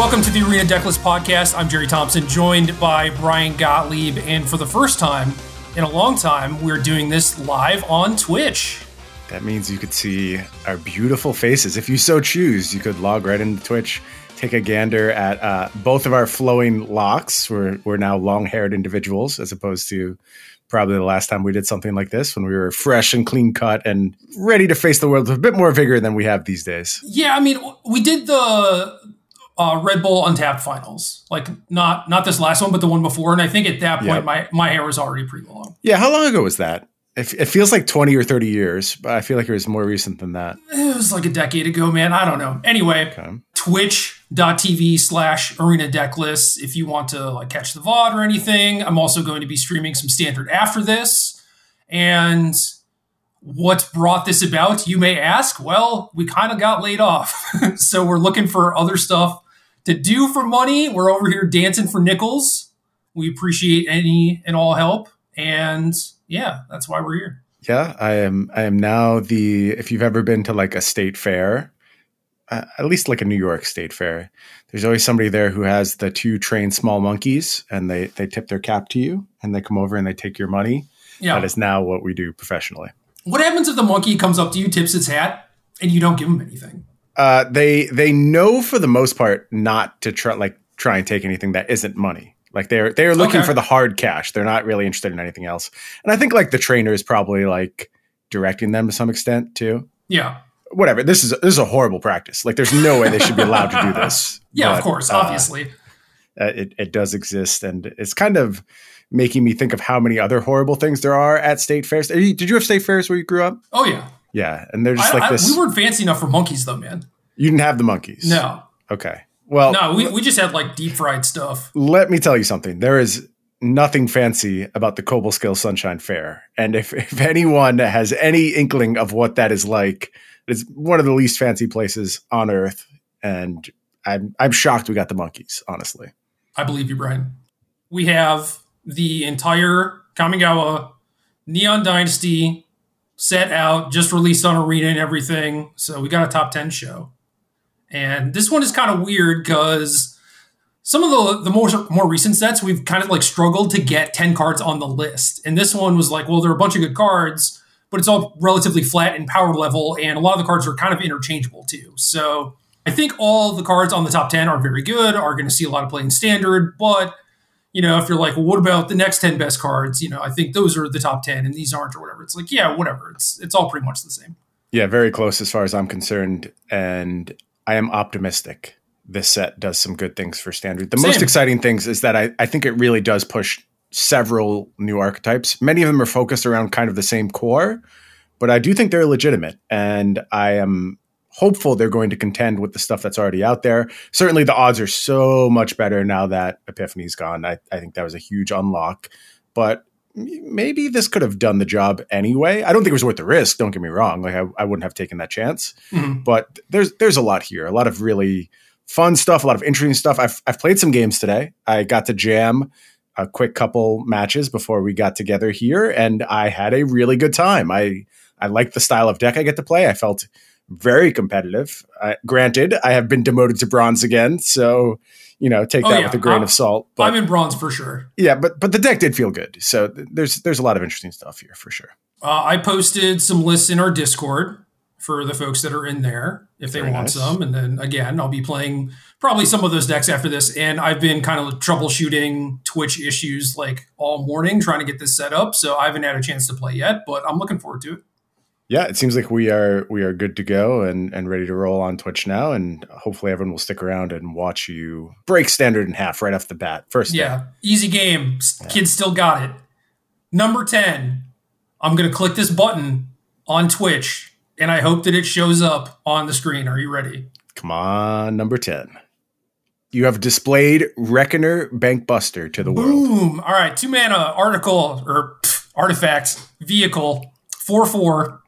Welcome to the Arena Decklist podcast. I'm Jerry Thompson, joined by Brian Gottlieb. And for the first time in a long time, we're doing this live on Twitch. That means you could see our beautiful faces. If you so choose, you could log right into Twitch, take a gander at uh, both of our flowing locks. We're, we're now long haired individuals as opposed to probably the last time we did something like this when we were fresh and clean cut and ready to face the world with a bit more vigor than we have these days. Yeah, I mean, we did the uh, Red Bull Untapped finals, like not not this last one, but the one before. And I think at that point, Yep. my my hair was already pretty long. Yeah, how long ago was that? It, it feels like 20 or 30 years, but I feel like it was more recent than that. It was like a decade ago, man. I don't know. Anyway, Okay. twitch.tv slash arena decklist if you want to like catch the VOD or anything. I'm also going to be streaming some standard after this. And what brought this about, you may ask? Well, we kind of got laid off. so we're looking for other stuff to do for money. We're over here dancing for nickels. We appreciate any and all help. And yeah, that's why we're here. Yeah, I am. I am now the. If you've ever been to like a state fair, uh, at least like a New York State Fair, there's always somebody there who has the two trained small monkeys, and they they tip their cap to you, and they come over and they take your money. Yeah. That is now what we do professionally. what happens if the monkey comes up to you, tips its hat, and you don't give him anything? Uh, they they know for the most part not to try like try and take anything that isn't money. Like they're they're looking Okay. for the hard cash. They're not really interested in anything else. And I think like the trainer is probably like directing them to some extent too. Yeah. whatever. This is this is a horrible practice. Like, there's no way they should be allowed to do this. Yeah, But, of course, uh, obviously. uh, it it does exist, and it's kind of making me think of how many other horrible things there are at state fairs. Did you have state fairs where you grew up? Oh yeah. Yeah, and they're just I- like I- this. we weren't fancy enough for monkeys though, man. you didn't have the monkeys. No, Okay. Well, no, we, we just had like deep fried stuff. let me tell you something. There is nothing fancy about the Cobleskill Sunshine Fair. And if, if anyone has any inkling of what that is like, it's one of the least fancy places on earth. And I'm I'm shocked we got the monkeys, honestly. I believe you, Brian. We have the entire Kamigawa Neon Dynasty set out, just released on Arena and everything. So we got a top 10 show. And this one is kind of weird because some of the the more more recent sets we've kind of like struggled to get 10 cards on the list. And this one was like, well, there are a bunch of good cards, but it's all relatively flat in power level, and a lot of the cards are kind of interchangeable too. So I think all the cards on the top 10 are very good, are going to see a lot of play in standard, but you know, if you're like, well, what about the next 10 best cards? You know, I think those are the top 10 and these aren't or whatever. It's like, yeah, whatever. It's it's all pretty much the same. Yeah, very close as far as I'm concerned. And I am optimistic this set does some good things for standard. The most exciting things is that I, I think it really does push several new archetypes. Many of them are focused around kind of the same core, but I do think they're legitimate. And I am hopeful they're going to contend with the stuff that's already out there. Certainly the odds are so much better now that Epiphany's gone. I, I think that was a huge unlock. But maybe this could have done the job anyway. I don't think it was worth the risk. Don't get me wrong. Like I, I wouldn't have taken that chance. Mhm. But there's there's a lot here. A lot of really fun stuff. A lot of interesting stuff. I've I've played some games today. I got to jam a quick couple matches before we got together here, and I had a really good time. I I like the style of deck I get to play. I felt very competitive. Uh, granted, I have been demoted to bronze again, so you know take Oh, that yeah. with a grain Uh, of salt. But I'm in bronze for sure. yeah, but but the deck did feel good. So th- there's there's a lot of interesting stuff here for sure. Uh, I posted some lists in our Discord for the folks that are in there if they Very want nice. some. And then again, I'll be playing probably some of those decks after this. And I've been kind of troubleshooting Twitch issues like all morning trying to get this set up. So I haven't had a chance to play yet, but I'm looking forward to it. Yeah, it seems like we are we are good to go and and ready to roll on Twitch now, and hopefully everyone will stick around and watch you break standard in half right off the bat. First, day. Yeah, easy game. S- Kids still got it. Number 10, I'm going to click this button on Twitch and I hope that it shows up on the screen. Are you ready? come on, number ten. You have displayed Reckoner Bankbuster to the world. Boom. All right, two mana article or pff, artifact vehicle 4 4.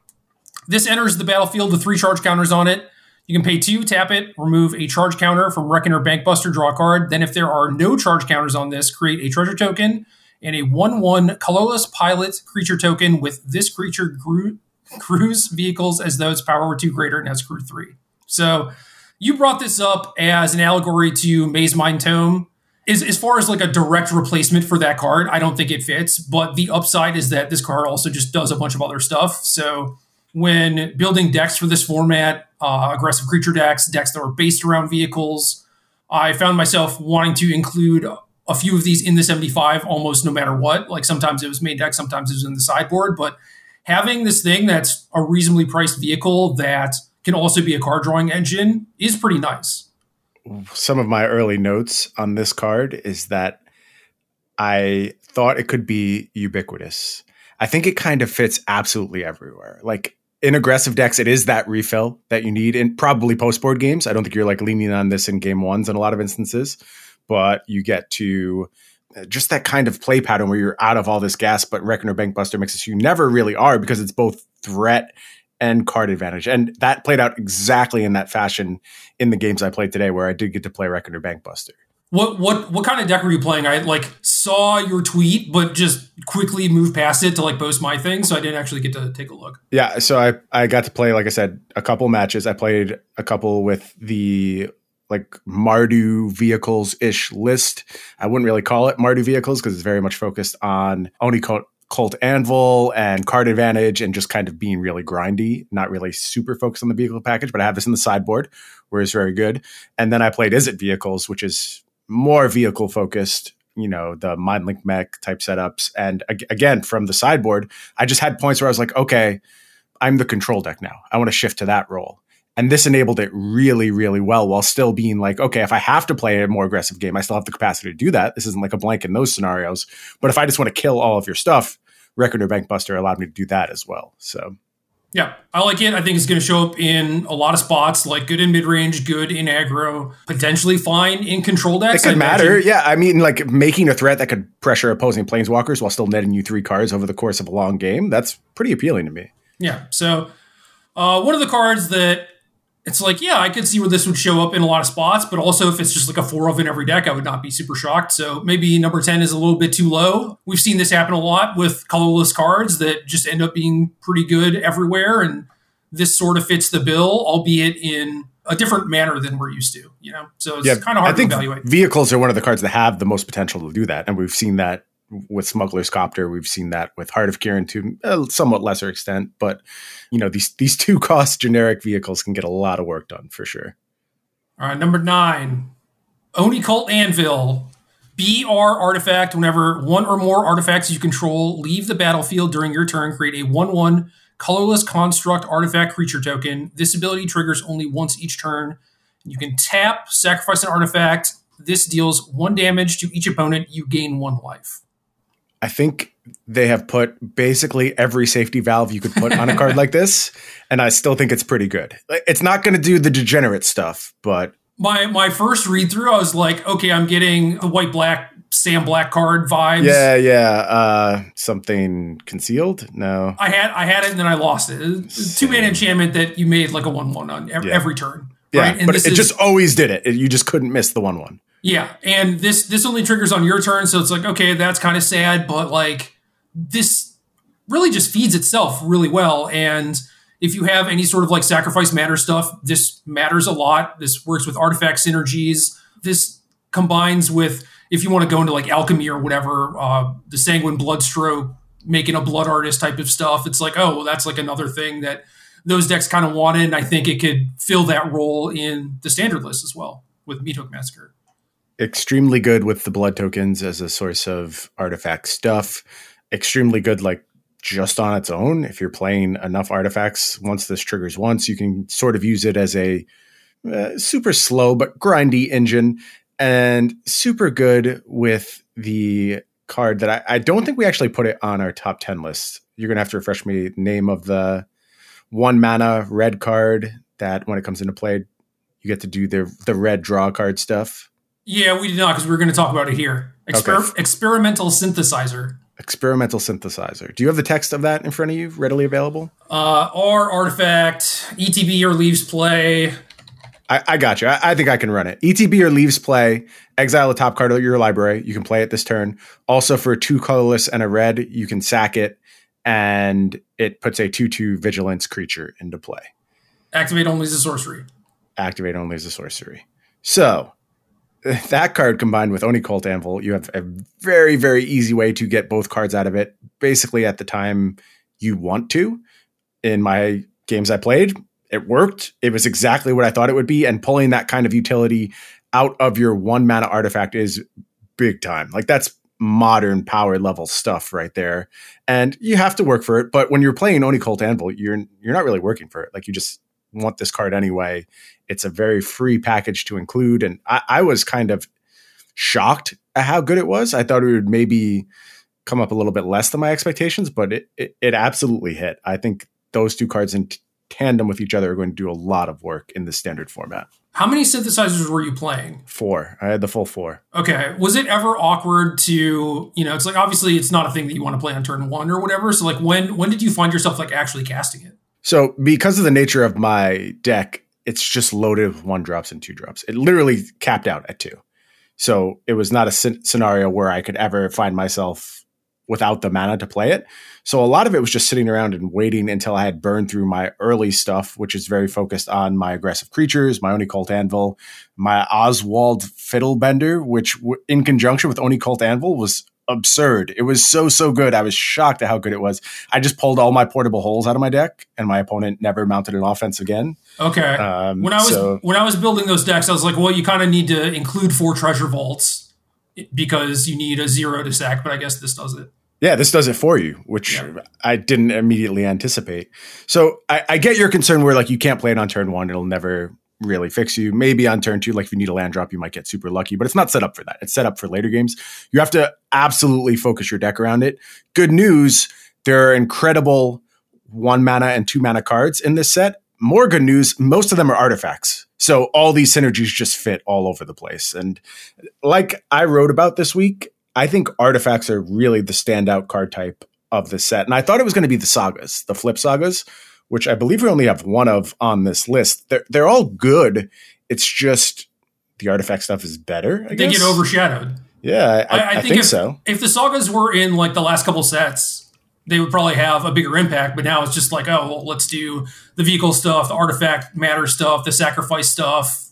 This enters the battlefield with three charge counters on it. You can pay two, tap it, remove a charge counter from Reckoner Bankbuster, draw a card. Then, if there are no charge counters on this, create a treasure token and a 1 1 colorless pilot creature token with this creature gru- cruise vehicles as though its power were two greater and has crew three. So, you brought this up as an allegory to Mazemind Tome. Is as far as like a direct replacement for that card, I don't think it fits. But the upside is that this card also just does a bunch of other stuff. So when building decks for this format, uh, aggressive creature decks, decks that were based around vehicles, I found myself wanting to include a few of these in the 75 almost no matter what. Like sometimes it was main deck, sometimes it was in the sideboard, but having this thing that's a reasonably priced vehicle that can also be a card drawing engine is pretty nice. Some of my early notes on this card is that I thought it could be ubiquitous. I think it kind of fits absolutely everywhere. Like in aggressive decks, it is that refill that you need in probably post board games. I don't think you're like leaning on this in game ones in a lot of instances, but you get to uh, just that kind of play pattern where you're out of all this gas, but Reckoner Bankbuster makes it you never really are because it's both threat and card advantage. And that played out exactly in that fashion in the games I played today, where I did get to play Reckoner Bankbuster. What what what kind of deck were you playing? I like saw your tweet, but just quickly moved past it to like post my thing, so I didn't actually get to take a look. Yeah, so I I got to play, like I said, a couple matches. I played a couple with the like Mardu vehicles ish list. I wouldn't really call it Mardu vehicles because it's very much focused on Oni Cult Anvil and card advantage and just kind of being really grindy, not really super focused on the vehicle package. But I have this in the sideboard where it's very good. And then I played Izzet Vehicles, which is more vehicle focused you know the mindlink mech type setups. And ag- again from the sideboard i just had points where i was like okay i'm the control deck now. I want to shift to that role. And this enabled it really really well while still being like okay if i have to play a more aggressive game i still have the capacity to do that. This isn't like a blank in those scenarios. But if i just want to kill all of your stuff Reckoner Bankbuster allowed me to do that as well. So yeah, I like it. I think it's going to show up in a lot of spots, like good in mid range, good in aggro, potentially fine in control decks. It could matter. Yeah, I mean, like making a threat that could pressure opposing planeswalkers while still netting you three cards over the course of a long game. That's pretty appealing to me. Yeah. So, uh, one of the cards that it's like, yeah, I could see where this would show up in a lot of spots, but also if it's just like a four of in every deck, I would not be super shocked. So maybe number 10 is a little bit too low. We've seen this happen a lot with colorless cards that just end up being pretty good everywhere. And this sort of fits the bill, albeit in a different manner than we're used to, you know? So it's yeah, kind of hard I think to evaluate. Vehicles are one of the cards that have the most potential to do that. And we've seen that with Smuggler's Copter. We've seen that with Heart of Kiran to a somewhat lesser extent, but you know these these two cost generic vehicles can get a lot of work done for sure. All right, number nine, Oni Cult Anvil. BR artifact. Whenever one or more artifacts you control leave the battlefield during your turn, create a 1 1 colorless construct artifact creature token. This ability triggers only once each turn. You can tap, sacrifice an artifact. This deals one damage to each opponent. You gain one life. I think they have put basically every safety valve you could put on a card like this, and I still think it's pretty good. It's not going to do the degenerate stuff, but my my first read through, I was like, okay, I'm getting the white black Sam Black card vibes. Yeah, yeah. Uh, something concealed? No, I had I had it and then I lost it. Two man enchantment that you made like a one one on every, yeah. every turn. Yeah, right? but it is, just always did it. You just couldn't miss the one one. Yeah, and this this only triggers on your turn, so it's like okay, that's kind of sad, but like this really just feeds itself really well. And if you have any sort of like sacrifice matter stuff, this matters a lot. This works with artifact synergies. This combines with if you want to go into like alchemy or whatever, uh, the Sanguine Brushstroke, making a blood artist type of stuff. It's like oh, well, that's like another thing that those decks kind of wanted. And I think it could fill that role in the standard list as well with Meat Hook Massacre extremely good with the blood tokens as a source of artifact stuff. Extremely good, like just on its own. If you're playing enough artifacts, once this triggers once, you can sort of use it as a uh, super slow but grindy engine, and super good with the card that I, I don't think we actually put it on our top 10 list. You're going to have to refresh me name of the one mana red card that when it comes into play, you get to do the the red draw card stuff. Yeah, we did not because we were going to talk about it here. Exper- okay. Experimental synthesizer. Experimental synthesizer. Do you have the text of that in front of you, readily available? Uh, R artifact, ETB or leaves play. I, I got you. I, I, think I can run it. ETB or leaves play. Exile a top card of your library. You can play it this turn. Also, for two colorless and a red, you can sack it, and it puts a two-two vigilance creature into play. Activate only as a sorcery. activate only as a sorcery. So that card combined with Oni Cult Anvil, you have a very, very easy way to get both cards out of it basically at the time you want to. In my games I played, it worked. It was exactly what I thought it would be. And pulling that kind of utility out of your one mana artifact is big time. Like that's modern power level stuff right there. And you have to work for it. But when you're playing Oni Cult Anvil, you're you're not really working for it. Like you just want this card anyway. It's a very free package to include. And I, I was kind of shocked at how good it was. I thought it would maybe come up a little bit less than my expectations, but it, it, it absolutely hit. I think those two cards in t- tandem with each other are going to do a lot of work in the standard format. How many synthesizers were you playing? Four. I had the full four. Okay. Was it ever awkward to, you know, it's like obviously it's not a thing that you want to play on turn one or whatever. So like when when did you find yourself like actually casting it? So because of the nature of my deck, it's just loaded with one drops and two drops. It literally capped out at two. So it was not a scenario where I could ever find myself without the mana to play it. So a lot of it was just sitting around and waiting until I had burned through my early stuff, which is very focused on my aggressive creatures, my Oni Cult Anvil, my Oswald Fiddlebender, which w- in conjunction with Oni Cult Anvil was absurd. It was so so good. I was shocked at how good it was. I just pulled all my portable holes out of my deck, and my opponent never mounted an offense again. Okay. Um, when I was so, when I was building those decks, I was like, well, you kind of need to include four treasure vaults because you need a zero to sack. But I guess this does it. Yeah, this does it for you, which yeah. I didn't immediately anticipate. So I, I get your concern where like you can't play it on turn one; it'll never really fix you. Maybe on turn two, like if you need a land drop, you might get super lucky, but it's not set up for that. It's set up for later games. You have to absolutely focus your deck around it. Good news, there are incredible one mana and two mana cards in this set. More good news, most of them are artifacts. So all these synergies just fit all over the place. And like I wrote about this week, I think artifacts are really the standout card type of the set. And I thought it was going to be the sagas, the flip sagas which I believe we only have one of on this list. They're they're all good. It's just the artifact stuff is better. I they guess. get overshadowed. Yeah, I, I, I, I think, think if, so. If the sagas were in like the last couple sets, they would probably have a bigger impact. But now it's just like, oh, well, let's do the vehicle stuff, the artifact matter stuff, the sacrifice stuff,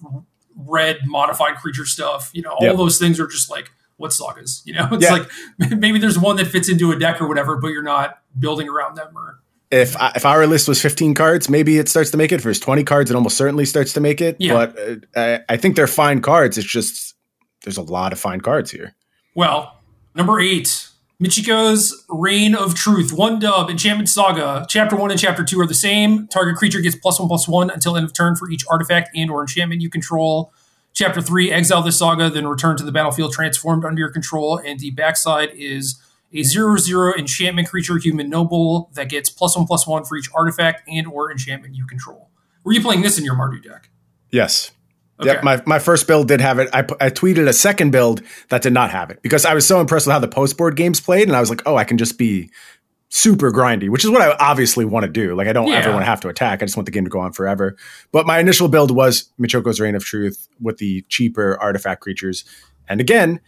red modified creature stuff. You know, all yep. those things are just like what sagas. You know, it's yeah. like maybe there's one that fits into a deck or whatever, but you're not building around them or if if our list was 15 cards, maybe it starts to make it. If there's 20 cards, it almost certainly starts to make it. Yeah. But uh, I, I think they're fine cards. It's just there's a lot of fine cards here. Well, number eight, Michiko's Reign of Truth. One dub, Enchantment Saga. Chapter one and chapter two are the same. Target creature gets plus one plus one until end of turn for each artifact and or enchantment you control. Chapter three, exile this saga, then return to the battlefield transformed under your control. And the backside is a zero zero enchantment creature, human noble, that gets plus one plus one for each artifact and or enchantment you control. Were you playing this in your Mardu deck? Yes. Okay. Yep, my, my first build did have it. I, I tweeted a second build that did not have it because I was so impressed with how the post board games played, and I was like, oh, I can just be super grindy, which is what I obviously want to do. Like, I don't yeah. ever want to have to attack. I just want the game to go on forever. But my initial build was Michiko's Reign of Truth with the cheaper artifact creatures. And again,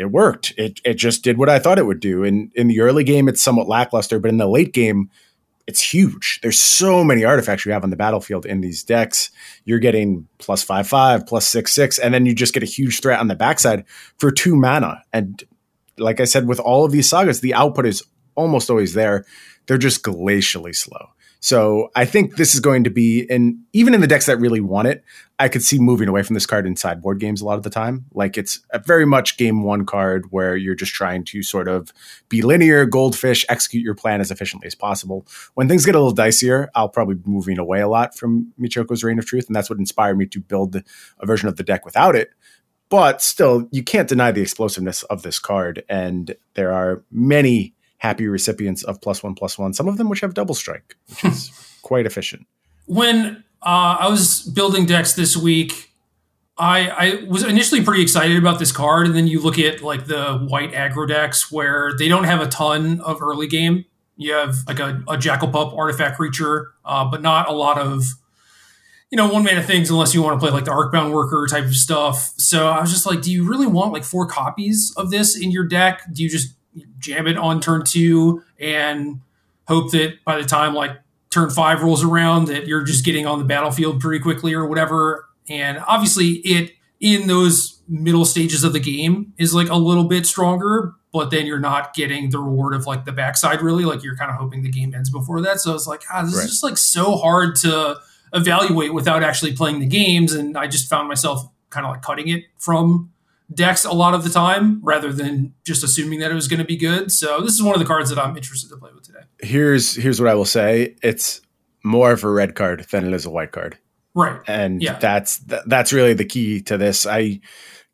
it worked. It it just did what I thought it would do. And in the early game, it's somewhat lackluster, but in the late game, it's huge. There's so many artifacts you have on the battlefield in these decks. You're getting plus five five, plus six six, and then you just get a huge threat on the backside for two mana. And like I said, with all of these sagas, the output is almost always there. They're just glacially slow. So I think this is going to be, and even in the decks that really want it, I could see moving away from this card in sideboard games a lot of the time. Like it's a very much game one card where you're just trying to sort of be linear, goldfish, execute your plan as efficiently as possible. When things get a little dicier, I'll probably be moving away a lot from Michiko's Reign of Truth, and that's what inspired me to build a version of the deck without it. But still, you can't deny the explosiveness of this card, and there are many happy recipients of plus one plus one. Some of them which have double strike, which is quite efficient. When uh, I was building decks this week, I, I was initially pretty excited about this card, and then you look at like the white aggro decks where they don't have a ton of early game. You have like a, a jackal pup artifact creature, uh, but not a lot of you know one mana things unless you want to play like the arcbound worker type of stuff. So I was just like, do you really want like four copies of this in your deck? Do you just jam it on turn two and hope that by the time like turn five rolls around that you're just getting on the battlefield pretty quickly or whatever. And obviously, it in those middle stages of the game is like a little bit stronger, but then you're not getting the reward of like the backside really. Like you're kind of hoping the game ends before that. So it's like, ah, this right. is just like so hard to evaluate without actually playing the games. And I just found myself kind of like cutting it from decks a lot of the time rather than just assuming that it was going to be good. So this is one of the cards that I'm interested to play with today. Here's here's what I will say. It's more of a red card than it is a white card. Right. And yeah. that's that's really the key to this. I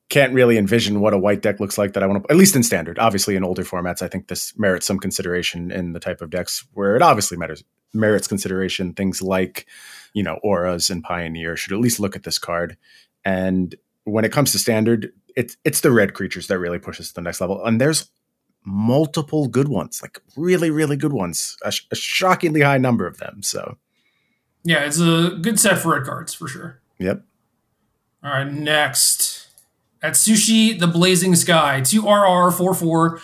can't really envision what a white deck looks like that I want to at least in standard. Obviously in older formats I think this merits some consideration in the type of decks where it obviously matters merits consideration things like, you know, auras and pioneer should at least look at this card. And when it comes to standard, it's it's the red creatures that really pushes to the next level. And there's multiple good ones, like really, really good ones, a, sh- a shockingly high number of them. So, yeah, it's a good set for red cards for sure. Yep. All right, next Atsushi, the Blazing Sky, two RR four four.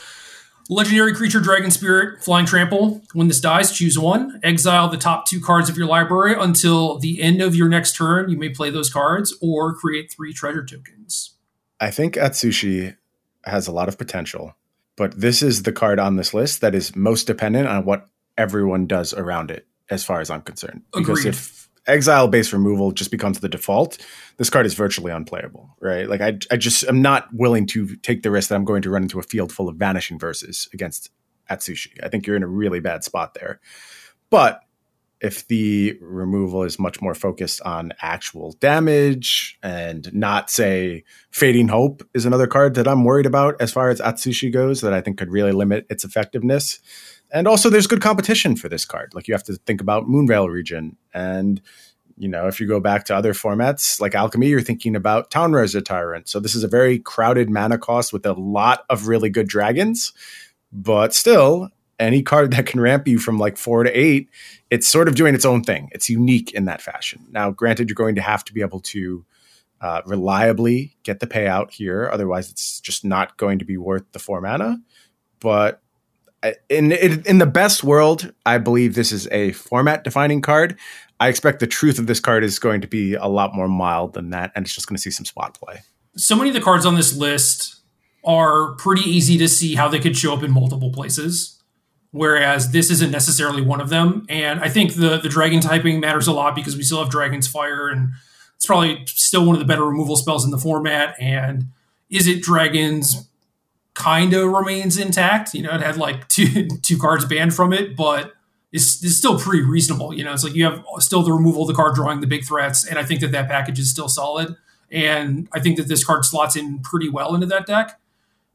Legendary creature, Dragon Spirit, Flying Trample. When this dies, choose one. Exile the top two cards of your library until the end of your next turn. You may play those cards or create three treasure tokens. I think Atsushi has a lot of potential but this is the card on this list that is most dependent on what everyone does around it, as far as I'm concerned. Because if exile based removal just becomes the default, this card is virtually unplayable, right? Like I, I just am not willing to take the risk that I'm going to run into a field full of vanishing verses against Atsushi. I think you're in a really bad spot there. But if the removal is much more focused on actual damage and not say fading hope is another card that i'm worried about as far as atsushi goes that i think could really limit its effectiveness. And also there's good competition for this card. Like you have to think about Moonveil Regent. And you know if you go back to other formats like alchemy you're thinking about Town-Razer Tyrant. So this is a very crowded mana cost with a lot of really good dragons. But still any card that can ramp you from like four to eight, it's sort of doing its own thing. It's unique in that fashion. Now, granted, you're going to have to be able to uh, reliably get the payout here. Otherwise, it's just not going to be worth the four mana. But uh, in, in in the best world, I believe this is a format defining card. I expect the truth of this card is going to be a lot more mild than that, and it's just going to see some spot play. So many of the cards on this list are pretty easy to see how they could show up in multiple places whereas this isn't necessarily one of them. And I think the the dragon typing matters a lot because we still have Dragon's Fire, and it's probably still one of the better removal spells in the format. And Izzet Dragons kind of remains intact. You know, it had like two two cards banned from it, but it's, it's still pretty reasonable. You know, it's like you have still the removal of the card drawing the big threats, and I think that that package is still solid. And I think that this card slots in pretty well into that deck.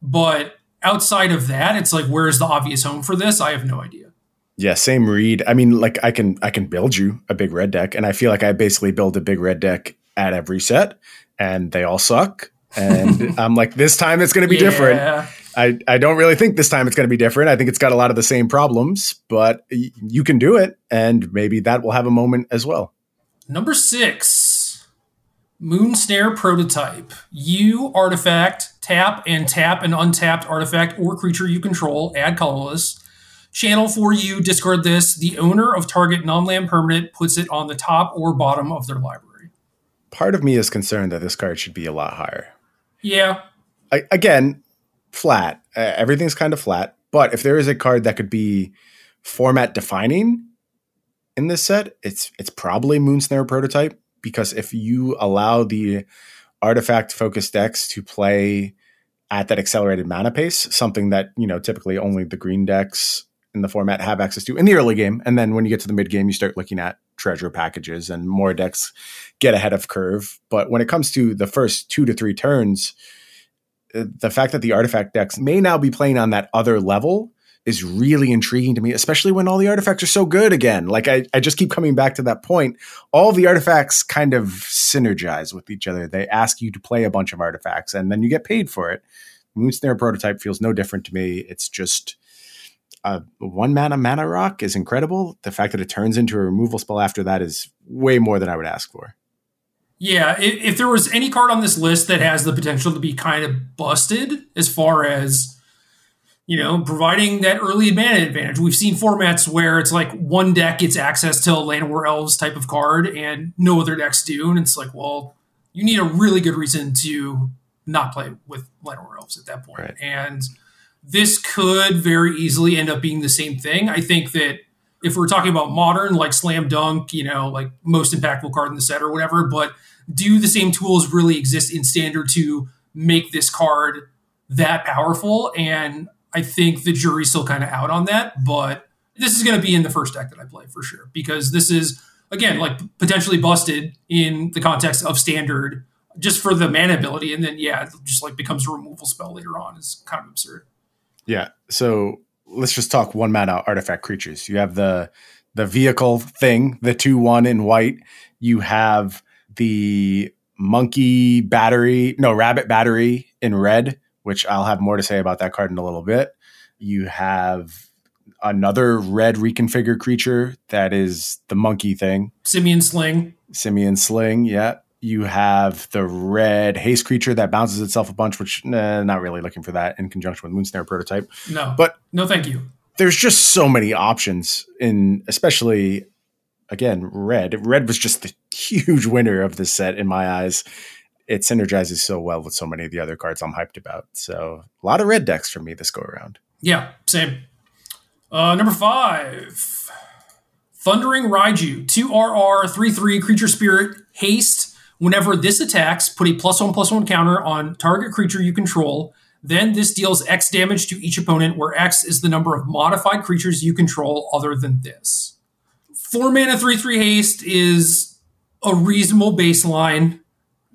But outside of that, it's like where's the obvious home for this? I have no idea. Yeah, same read. I mean, like I can I can build you a big red deck, and I feel like I basically build a big red deck at every set, and they all suck. And I'm like, this time it's going to be yeah. different. I, I don't really think this time it's going to be different. I think it's got a lot of the same problems, but y- you can do it, and maybe that will have a moment as well. Number six, Moonsnare Prototype. You artifact Tap and tap an untapped artifact or creature you control, add colorless. Channel for you, discard this. The owner of target non land permanent puts it on the top or bottom of their library. Part of me is concerned that this card should be a lot higher. Yeah. I, again, flat. Uh, everything's kind of flat. But if there is a card that could be format defining in this set, it's it's probably Moonsnare prototype because if you allow the artifact focused decks to play at that accelerated mana pace, something that, you know, typically only the green decks in the format have access to in the early game. And then when you get to the mid game, you start looking at treasure packages and more decks get ahead of curve. But when it comes to the first two to three turns, uh, the fact that the artifact decks may now be playing on that other level is really intriguing to me, especially when all the artifacts are so good again. Like I, I just keep coming back to that point. All the artifacts kind of synergize with each other. They ask you to play a bunch of artifacts and then you get paid for it. Moonsnare prototype feels no different to me. It's just uh, one mana mana rock is incredible. The fact that it turns into a removal spell after that is way more than I would ask for. Yeah, if, if there was any card on this list that has the potential to be kind of busted as far as you know, providing that early advantage. We've seen formats where it's like one deck gets access to a Llanowar Elves type of card and no other decks do. And it's like, well, you need a really good reason to not play with Llanowar Elves at that point. Right. And this could very easily end up being the same thing. I think that if we're talking about modern, like slam dunk, you know, like most impactful card in the set or whatever, but do the same tools really exist in standard to make this card that powerful? And I think the jury's still kind of out on that, but this is going to be in the first deck that I play for sure because this is again like potentially busted in the context of standard just for the mana ability, and then yeah, it just like becomes a removal spell later on is kind of absurd. Yeah. So let's just talk one mana artifact creatures. You have the the vehicle thing, the two one in white. You have the monkey battery, no rabbit battery in red, which I'll have more to say about that card in a little bit. You have another red reconfigured creature that is the monkey thing, Simian Sling. Simian Sling. Yeah. You have the red haste creature that bounces itself a bunch, which nah, not really looking for that in conjunction with Moonsnare prototype. No, But no, thank you. there's just so many options in especially again red red was just the huge winner of this set in my eyes it synergizes so well with so many of the other cards i'm hyped about so a lot of red decks for me this go around Yeah, same. Uh, number five, Thundering Raiju, 2RR, 3 3, creature spirit, haste. Whenever this attacks, put a plus one plus one counter on target creature you control. Then this deals X damage to each opponent, where X is the number of modified creatures you control other than this. Four mana, 3 3 haste is a reasonable baseline.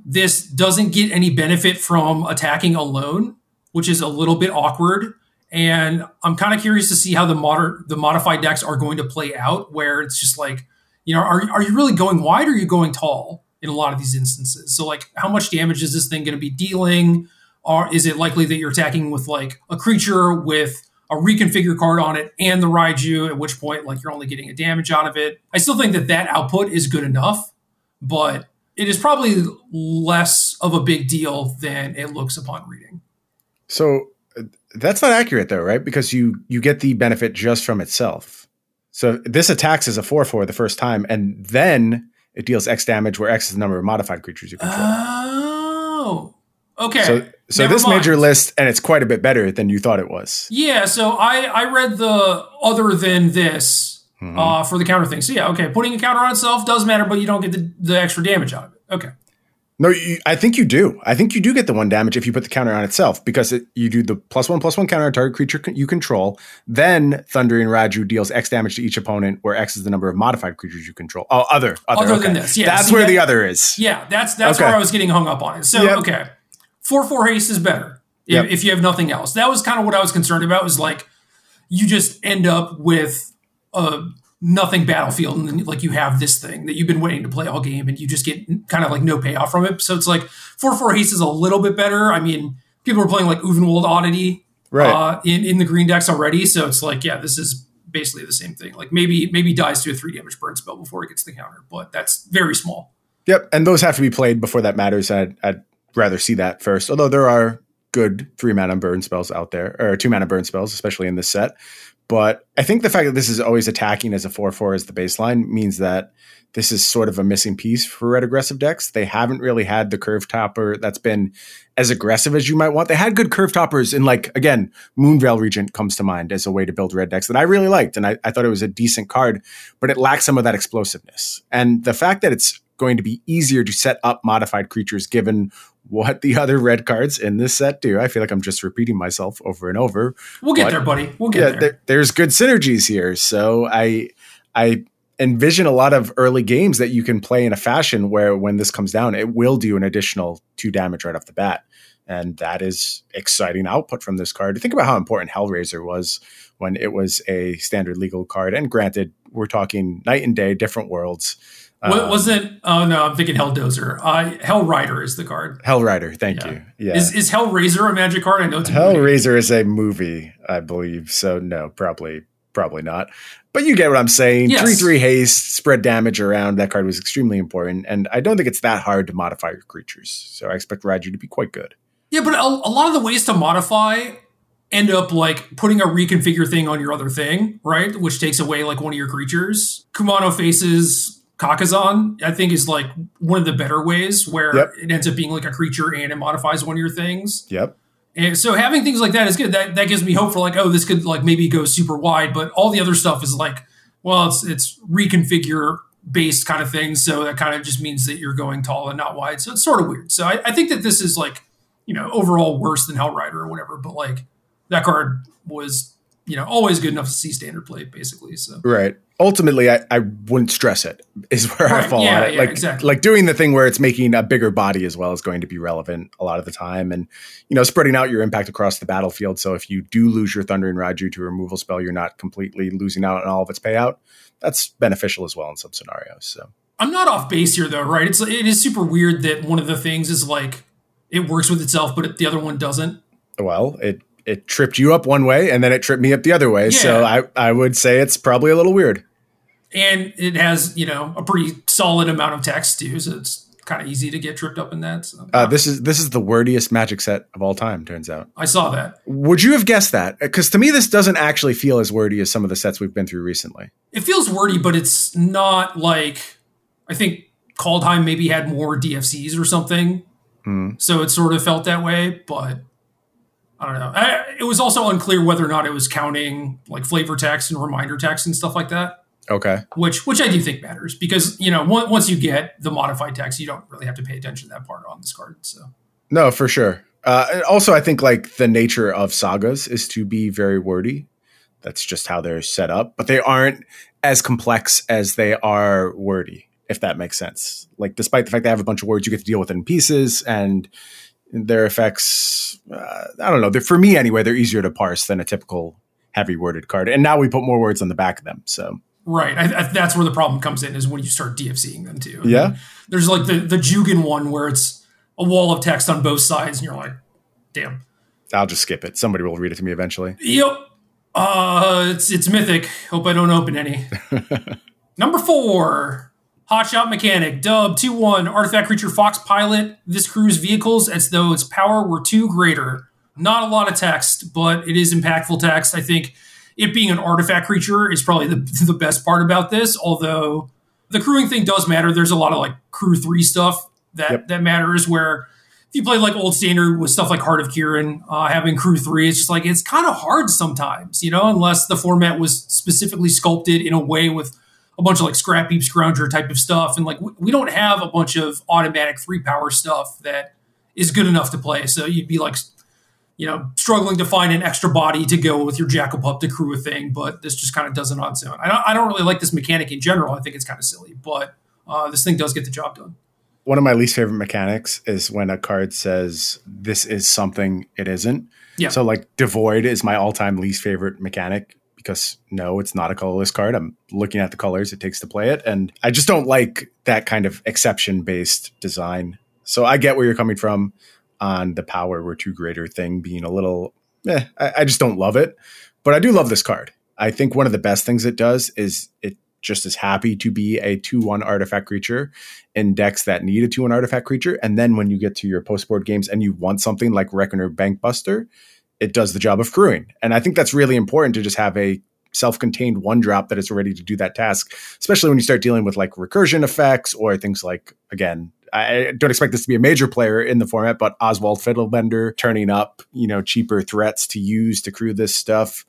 This doesn't get any benefit from attacking alone, which is a little bit awkward and I'm kind of curious to see how the modern the modified decks are going to play out. Where it's just like, you know, are are you really going wide or are you going tall in a lot of these instances? So like, how much damage is this thing going to be dealing? Or is it likely that you're attacking with like a creature with a reconfigure card on it and the Raiju? At which point, like, you're only getting a damage out of it. I still think that that output is good enough, but it is probably less of a big deal than it looks upon reading. so uh, that's not accurate though right? Because you you get the benefit just from itself. So this attacks as a 4-4 the first time and then it deals x damage where x is the number of modified creatures you control. Oh, okay. so so Never this made your list and it's quite a bit better than you thought it was. Yeah, so I I read the other than this Mm-hmm. uh, for the counter thing. So yeah, okay, putting a counter on itself does matter, but you don't get the, the extra damage out of it. Okay. No, you, I think you do. I think you do get the one damage if you put the counter on itself because it, you do the plus one plus one counter on target creature you control. Then Thundering Raiju deals X damage to each opponent, where X is the number of modified creatures you control. Oh, other, other, Other okay. than this, yeah, That's see where that- the other is. Yeah, that's that's Okay. where I was getting hung up on it. So Yep. okay, four four haste is better if, Yep. if you have nothing else. That was kind of what I was concerned about. Was like you just end up with a nothing battlefield, and then like you have this thing that you've been waiting to play all game, and you just get kind of like no payoff from it. So it's like four four haste is a little bit better. I mean, people are playing like Ulvenwald Oddity Right. uh, in in the green decks already, so it's like yeah, this is basically the same thing. Like maybe maybe dies to a three damage burn spell before it gets the counter, but that's very small. Yep, and those have to be played before that matters. I'd, I'd rather see that first. Although there are good three mana burn spells out there, or two mana burn spells, especially in this set. But I think the fact that this is always attacking as a four four as the baseline means that this is sort of a missing piece for red aggressive decks. They haven't really had the curve topper that's been as aggressive as you might want. They had good curve toppers in like again, Moonveil Regent comes to mind as a way to build red decks that I really liked, and I, I thought it was a decent card, but it lacks some of that explosiveness. And the fact that it's going to be easier to set up modified creatures given what the other red cards in this set do. I feel like I'm just repeating myself over and over. We'll get But- there, buddy. We'll get Yeah, there. there, there's good synergies here. So I I envision a lot of early games that you can play in a fashion where when this comes down, it will do an additional two damage right off the bat. And that is exciting output from this card. Think about how important Hellraiser was when it was a standard legal card. And granted, we're talking night and day, different worlds. What Um, was it? Oh no, I'm thinking Helldozer. Uh, Hellrider is the card. Hell Rider, thank Yeah. you. Yeah. Is is Hellraiser a magic card? I know it's. Hellraiser is a movie, I believe. So no, probably probably not. But you get what I'm saying. Yes. Three three haste, spread damage around. That card was extremely important, and I don't think it's that hard to modify your creatures. So I expect Raiju to be quite good. Yeah, but a, a lot of the ways to modify end up like putting a reconfigure thing on your other thing, right? Which takes away like one of your creatures. Kumano faces Kakkazan, I think, is like one of the better ways where Yep. it ends up being like a creature and it modifies one of your things. Yep. And so having things like that is good. That that gives me hope for like, oh, this could like maybe go super wide, but all the other stuff is like, well, it's it's reconfigure based kind of thing. So that kind of just means that you're going tall and not wide. So it's sort of weird. So I, I think that this is like, you know, overall worse than Hellrider or whatever. But like that card was, you know, always good enough to see standard play, basically. So Right. Ultimately, I, I wouldn't stress it. Is where I fall Yeah, on it. yeah, like exactly. like doing the thing where it's making a bigger body as well is going to be relevant a lot of the time, and you know spreading out your impact across the battlefield. So if you do lose your Thundering Raiju to a removal spell, you're not completely losing out on all of its payout. That's beneficial as well in some scenarios. So I'm not off base here though, right? It's it is super weird that one of the things is like it works with itself, but the other one doesn't. well, it it tripped you up one way, and then it tripped me up the other way. So I I would say it's probably a little weird. And it has you know a pretty solid amount of text too, so it's kind of easy to get tripped up in that. So, Uh, this is this is the wordiest Magic set of all time. Turns out. I saw that. Would you have guessed that? Because to me, this doesn't actually feel as wordy as some of the sets we've been through recently. It feels wordy, but it's not like I think Kaldheim maybe had more DFCs or something, Hmm. so it sort of felt that way. But I don't know. I, it was also unclear whether or not it was counting like flavor text and reminder text and stuff like that. Okay. which which I do think matters because you know on- once you get the modified text, you don't really have to pay attention to that part on this card. So No, for sure. Uh, also, I think like the nature of sagas is to be very wordy. That's just how they're set up, but they aren't as complex as they are wordy. If that makes sense. Like, despite the fact they have a bunch of words, you get to deal with it in pieces, and their effects. Uh, I don't know. They're, for me, anyway, they're easier to parse than a typical heavy worded card. And now we put more words on the back of them. So right, I, I, that's where the problem comes in is when you start DFCing them too. I Yeah. mean, there's like the the Jugan one where it's a wall of text on both sides, and you're like, damn. I'll just skip it. Somebody will read it to me eventually. Yep. Uh, it's it's mythic. Hope I don't open any. Number four, Hotshot Mechanic, Dub 2 1, Artifact Creature Fox Pilot. This crew's vehicles as though its power were two greater. Not a lot of text, but it is impactful text. I think it being an artifact creature is probably the, the best part about this, although the crewing thing does matter. There's a lot of like crew three stuff that, Yep. that matters where if you play like old standard with stuff like Heart of Kiran, uh, having crew three, it's just like it's kind of hard sometimes, you know, unless the format was specifically sculpted in a way with a bunch of like scrap heap scrounger type of stuff. And like we, we don't have a bunch of automatic three power stuff that is good enough to play. So you'd be like, you know, struggling to find an extra body to go with your Jackal Pup to crew a thing, but this just kind of does it on its own. I don't, I don't really like this mechanic in general. I think it's kind of silly, but uh, this thing does get the job done. one of my least favorite mechanics is when a card says this is something it isn't. Yeah. So like devoid is my all-time least favorite mechanic because no, it's not a colorless card. I'm looking at the colors it takes to play it and I just don't like that kind of exception based design. So I get where you're coming from on the power were two greater thing being a little eh, I, I just don't love it. But I do love this card. I think one of the best things it does is it just is happy to be a 2-1 artifact creature in decks that need a 2 1 artifact creature. And then when you get to your post board games and you want something like Reckoner Bankbuster, it does the job of crewing. And I think that's really important to just have a self contained one drop that is ready to do that task, especially when you start dealing with like recursion effects or things like, again, I don't expect this to be a major player in the format, but Oswald Fiddlebender turning up, you know, cheaper threats to use to crew this stuff.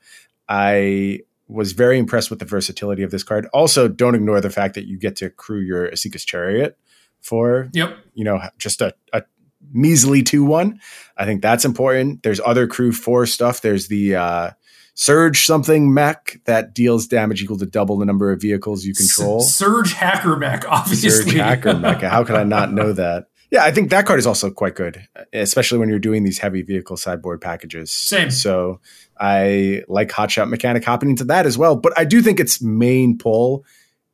I was very impressed with the versatility of this card. Also, don't ignore the fact that you get to crew your Esika's Chariot for, Yep. you know, just a, a measly 2 1. I think that's important. There's other crew 4 stuff. There's the uh, Surge something mech that deals damage equal to double the number of vehicles you control. Surgehacker Mech, obviously. Surgehacker mech. How could I not know that? Yeah, I think that card is also quite good, especially when you're doing these heavy vehicle sideboard packages. Same. So I like Hotshot Mechanic happening to that as well. But I do think its main pull,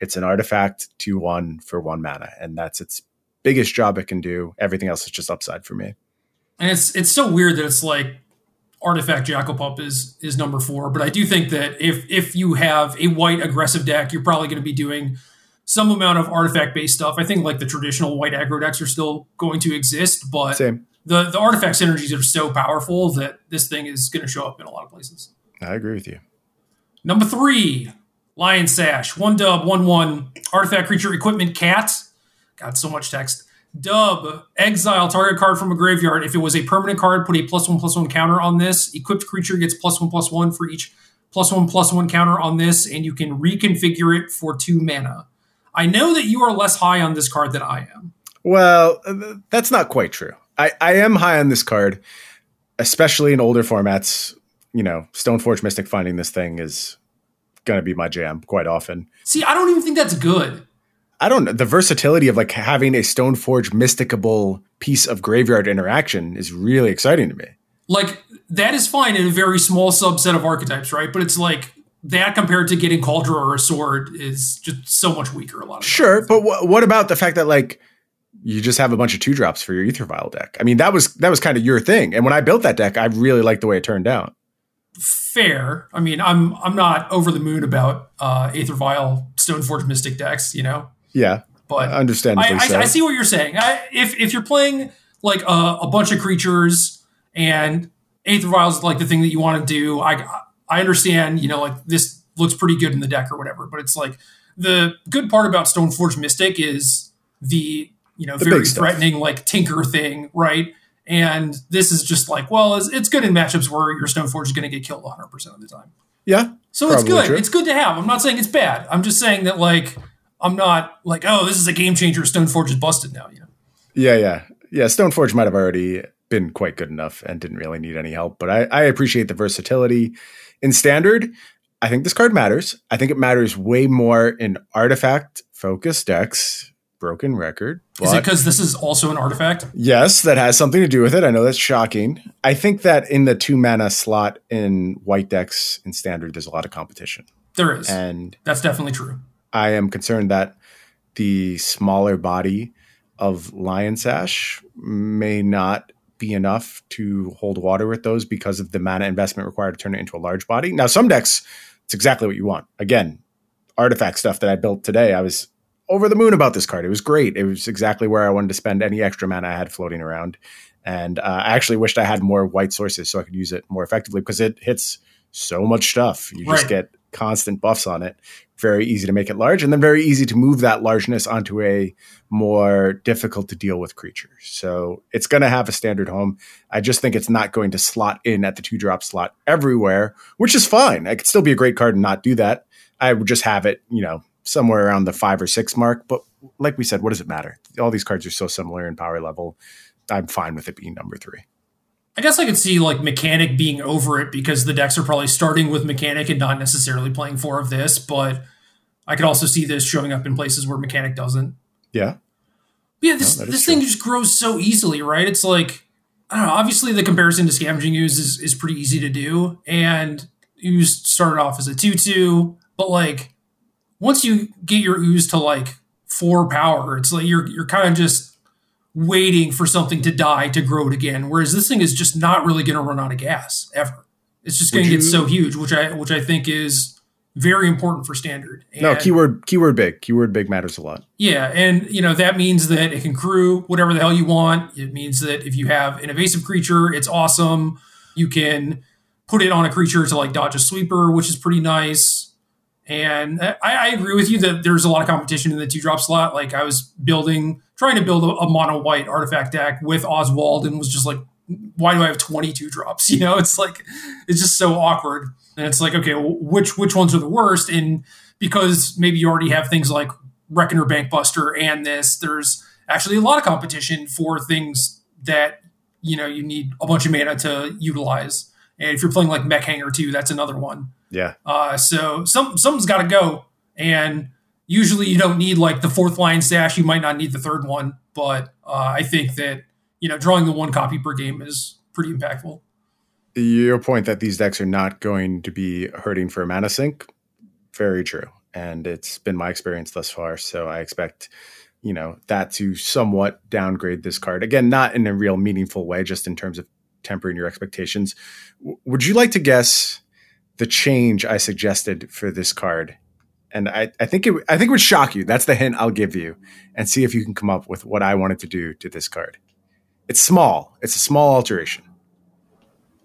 it's an artifact 2 1 for one mana. And that's its biggest job it can do. Everything else is just upside for me. And it's it's so weird that it's like artifact jackal pup is is number four. But I do think that if if you have a white aggressive deck, you're probably going to be doing some amount of artifact based stuff. I think like the traditional white aggro decks are still going to exist, but Same. the the artifact synergies are so powerful that this thing is going to show up in a lot of places. I agree with you. Number three, Lion Sash, one dub, one one. Artifact creature equipment cat. Got so much text. Dub, exile target card from a graveyard. If it was a permanent card, put a plus one plus one counter on this. Equipped creature gets plus one plus one for each plus one plus one counter on this, and you can reconfigure it for two mana. I know that you are less high on this card than I am. Well, that's not quite true. I, I am high on this card, especially in older formats. You know, Stoneforge Mystic finding this thing is going to be my jam quite often. See, I don't even think that's good. I don't know. The versatility of like having a Stoneforge mysticable piece of graveyard interaction is really exciting to me. Like that is fine in a very small subset of archetypes, right? But it's like that compared to getting Kaldra or a sword is just so much weaker. A lot of sure, but wh- what about the fact that like you just have a bunch of two drops for your Aether Vial deck? I mean, that was that was kind of your thing, and when I built that deck, I really liked the way it turned out. Fair. I mean, I'm I'm not over the moon about uh, Aether Vial Stoneforge Mystic decks, you know. Yeah, but understandably I, so. I, see what you're saying. I, if if you're playing like a, a bunch of creatures and Aether Vial is like the thing that you want to do, I I understand. You know, like this looks pretty good in the deck or whatever. But it's like the good part about Stoneforge Mystic is the you know The very stuff. threatening like Tinker thing, right? And this is just like, well, it's, it's good in matchups where your Stoneforge is going to get killed 100 percent of the time. yeah, So it's good. true. It's good to have. I'm not saying it's bad. I'm just saying that like I'm not like, oh, this is a game changer. Stoneforge is busted now. You know. yeah, yeah, yeah. Stoneforge might have already been quite good enough and didn't really need any help, but I, I appreciate the versatility in standard. I think this card matters. I think it matters way more in artifact focused decks. Broken record. Is it because this is also an artifact? Yes, that has something to do with it. I know that's shocking. I think that in the two mana slot in white decks in standard, there's a lot of competition. There is. And That's definitely true. I am concerned that the smaller body of Lion Sash may not be enough to hold water with those because of the mana investment required to turn it into a large body. Now, some decks, it's exactly what you want. Again, artifact stuff that I built today, I was over the moon about this card. It was great. It was exactly where I wanted to spend any extra mana I had floating around. And uh, I actually wished I had more white sources so I could use it more effectively because it hits so much stuff. You just get constant buffs on it. Very easy to make it large, and then very easy to move that largeness onto a more difficult to deal with creature. So it's going to have a standard home. I just think it's not going to slot in at the two drop slot everywhere, which is fine. I could still be a great card and not do that. I would just have it, you know, somewhere around the five or six mark. But like we said, what does it matter? All these cards are so similar in power level. I'm fine with it being number three. I guess I could see like mechanic being over it because the decks are probably starting with mechanic and not necessarily playing four of this, but I could also see this showing up in places where mechanic doesn't. Yeah. But yeah, this No, this true. thing just grows so easily, right? It's like I don't know. Obviously, the comparison to scavenging ooze is, is pretty easy to do, and ooze started off as a two-two, but like once you get your ooze to like four power, it's like you're you're kind of just waiting for something to die to grow it again. Whereas this thing is just not really going to run out of gas ever. It's just going to get so huge, which I which I think is very important for standard. No, keyword keyword big. Keyword big matters a lot. yeah, and you know that means that it can crew whatever the hell you want. It means that if you have an evasive creature, it's awesome. You can put it on a creature to like dodge a sweeper, which is pretty nice. And uh, I, I agree with you that there's a lot of competition in the two drop slot. Like I was building, trying to build a, a mono white artifact deck with Oswald, and was just like, why do I have 22 drops? You know, it's like it's just so awkward. And it's like, okay, which which ones are the worst? And because maybe you already have things like Reckoner Bankbuster and this, there's actually a lot of competition for things that you know you need a bunch of mana to utilize. And if you're playing like Mech Hangar too, that's another one. Yeah. Uh, so some something's got to go, and usually you don't need like the fourth Lion Sash. You might not need the third one, but uh, I think that you know drawing the one copy per game is pretty impactful. Your point that these decks are not going to be hurting for mana sink, very true. And it's been my experience thus far. So I expect, you know, that to somewhat downgrade this card. Again, not in a real meaningful way, just in terms of tempering your expectations. W- would you like to guess the change I suggested for this card? And I, I think it I think it would shock you. That's the hint I'll give you, and see if you can come up with what I wanted to do to this card. It's small. It's a small alteration.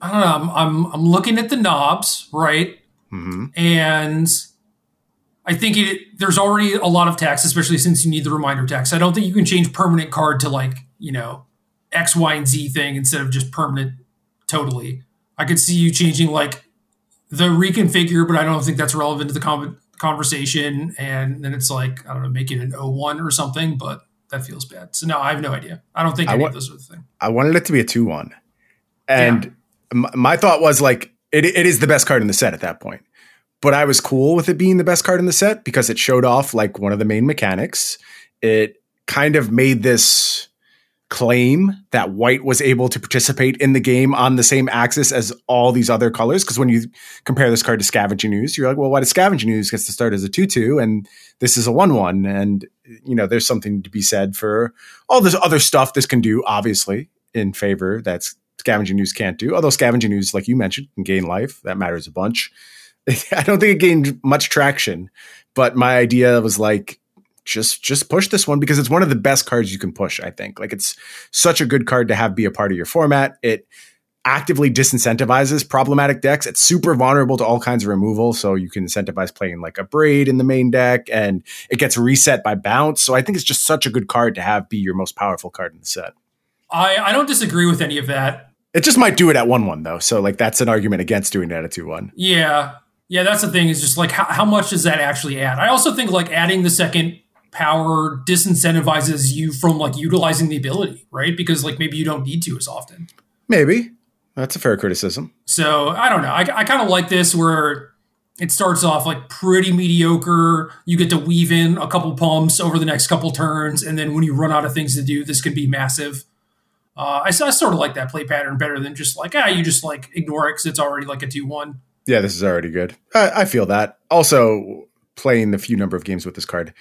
I don't know. I'm I'm, I'm looking at the knobs, right? hmm And I think it there's already a lot of text, especially since you need the reminder text. I don't think you can change permanent card to like, you know, X, Y, and Z thing instead of just permanent totally. I could see you changing like the reconfigure, but I don't think that's relevant to the con- conversation. And then it's like, I don't know, make it an 01 or something, but that feels bad. So no, I have no idea. I don't think any wa- of those are the thing. I wanted it to be a 2 1. And yeah. my, my thought was like, it, it is the best card in the set at that point but I was cool with it being the best card in the set because it showed off like one of the main mechanics. It kind of made this claim that white was able to participate in the game on the same axis as all these other colors. Because when you compare this card to Scavenging Ooze, you're like, well, why does Scavenging Ooze gets to start as a 2 2 and this is a 1 1? And, you know, there's something to be said for all this other stuff this can do, obviously, in favor that's Scavenging Ooze can't do. Although Scavenging Ooze, like you mentioned, can gain life. That matters a bunch. I don't think it gained much traction, but my idea was like, just just push this one because it's one of the best cards you can push. I think like it's such a good card to have be a part of your format. It actively disincentivizes problematic decks. It's super vulnerable to all kinds of removal, so you can incentivize playing like Abrade in the main deck, and it gets reset by bounce. So I think it's just such a good card to have be your most powerful card in the set. I I don't disagree with any of that. It just might do it at one one though, so like that's an argument against doing it at a two one. Yeah, yeah, that's the thing. Is just like how, how much does that actually add? I also think like adding the second power disincentivizes you from like utilizing the ability, right? Because like maybe you don't need to as often. Maybe that's a fair criticism. So I don't know. I, I kind of like this where it starts off like pretty mediocre. You get to weave in a couple pumps over the next couple turns, and then when you run out of things to do, this can be massive. Uh, I, I sort of like that play pattern better than just like ah, you just like ignore it because it's already like a two one. Yeah, this is already good. I, I feel that. Also, playing the few number of games with this card,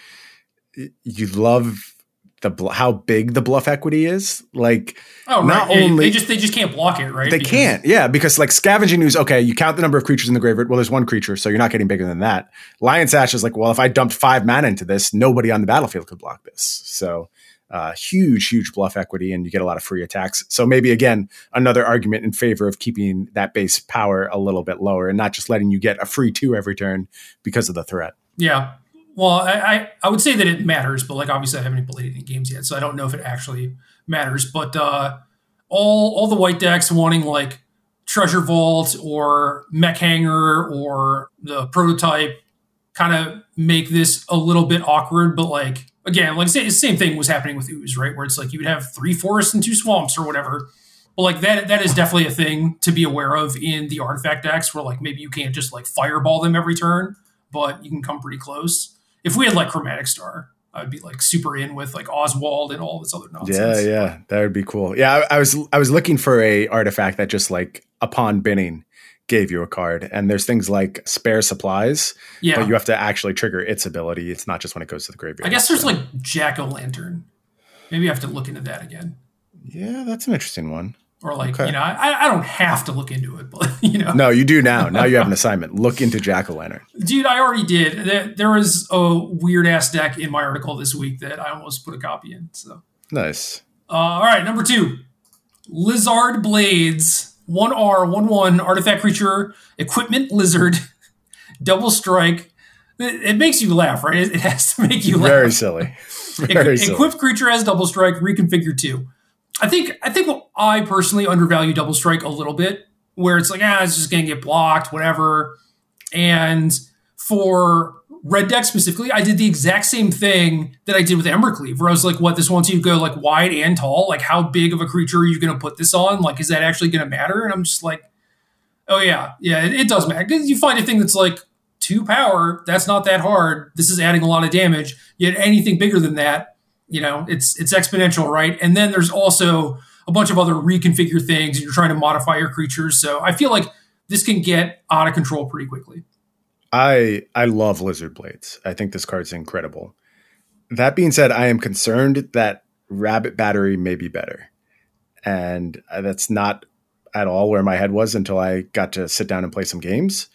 you love the bl- how big the bluff equity is. Like, oh, right. not yeah, only they just they just can't block it, right? They because- can't, yeah, because like scavenging ooze. Okay, you count the number of creatures in the graveyard. Well, there's one creature, so you're not getting bigger than that. Lion Sash is like, well, if I dumped five mana into this, nobody on the battlefield could block this. So uh, huge, huge bluff equity, and you get a lot of free attacks. So maybe again another argument in favor of keeping that base power a little bit lower and not just letting you get a free two every turn because of the threat. Yeah. Well, I, I, I would say that it matters, but like obviously I haven't played any games yet, so I don't know if it actually matters. But uh, all all the white decks wanting like treasure vault or mech hangar or the prototype kind of make this a little bit awkward, but like again, like the same thing was happening with ooze, right? Where it's like you would have three forests and two swamps or whatever. But like that that is definitely a thing to be aware of in the artifact decks where like maybe you can't just like fireball them every turn, but you can come pretty close. If we had like chromatic star, I'd be like super in with like Oswald and all this other nonsense. Yeah, yeah, that would be cool. Yeah, I, I was I was looking for a artifact that just like upon binning gave you a card. And there's things like spare supplies, yeah. but you have to actually trigger its ability. It's not just when it goes to the graveyard. I guess there's so. like Jack o' Lantern. Maybe I have to look into that again. Yeah, that's an interesting one. Or like, okay. you know, I, I don't have to look into it, but you know. No, you do now. Now you have an assignment. Look into Jack o' Lantern. Dude, I already did. There, there was a weird ass deck in my article this week that I almost put a copy in. So nice. Uh, all right, number two. Lizard Blades one R, one one artifact creature, equipment lizard, double strike. It, it, makes you laugh, right? It, it, has to make you laugh. Very silly. Very e- silly. Equipped creature has double strike, reconfigure two. I think I think I personally undervalue double strike a little bit, where it's like, ah, it's just gonna get blocked, whatever. And for red deck specifically, I did the exact same thing that I did with Embercleave, where I was like, what, this wants you to go like wide and tall? Like, how big of a creature are you to put this on? Like, is that actually to matter? And I'm just like, oh, yeah, yeah, it, it does matter. You find a thing that's like two power, that's not that hard. This is adding a lot of damage. Yet anything bigger than that, you know, it's it's exponential, right? And then there's also a bunch of other reconfigure things, you're trying to modify your creatures. So I feel like this can get out of control pretty quickly. I I love lizard blades. I think this card's incredible. That being said, I am concerned that rabbit battery may be better, and uh, that's not at all where my head was until I got to sit down and play some games.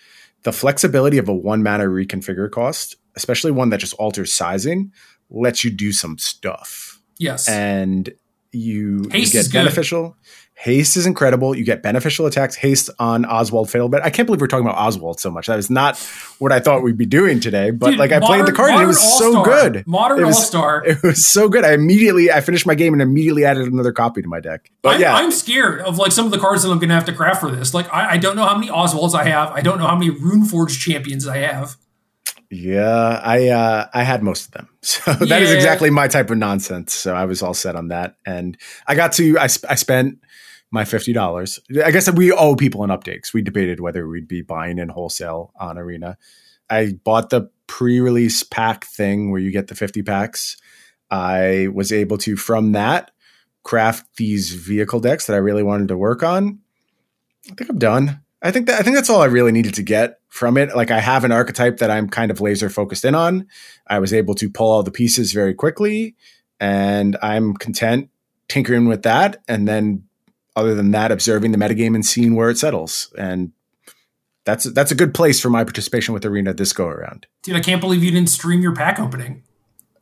The flexibility of a one mana reconfigure cost, especially one that just alters sizing, lets you do some stuff. Yes, and you, you get beneficial. Haste is incredible. You get beneficial attacks. Haste on Oswald Fatal Bit. I can't believe we're talking about Oswald so much. That was not what I thought we'd be doing today. But Dude, like I played the card and it was so good. Modern It was- All Star. It was so good. I immediately I finished my game and immediately added another copy to my deck. But I'm, yeah, I'm scared of like some of the cards that I'm going to have to craft for this. Like, I, I don't know how many Oswalds I have. I don't know how many Runeforge champions I have. Yeah, I uh, I had most of them, so that is Yeah. exactly my type of nonsense. So I was all set on that, and I got to I, sp- I spent my fifty dollars. I guess we owe people an update 'cause we debated whether we'd be buying in wholesale on Arena. I bought the pre-release pack thing where you get the fifty packs. I was able to from that craft these vehicle decks that I really wanted to work on. I think I'm done. I think that I think that's all I really needed to get from it. Like I have an archetype that I'm kind of laser focused in on. I was able to pull all the pieces very quickly, and I'm content tinkering with that. And then, other than that, observing the metagame and seeing where it settles. And that's that's a good place for my participation with Arena this go around. Dude, I can't believe you didn't stream your pack opening.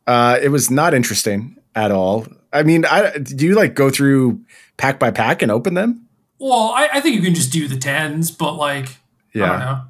Uh, it was not interesting at all. I mean, I, do you like go through pack by pack and open them? Well, I, I think you can just do the tens, but like, I don't know.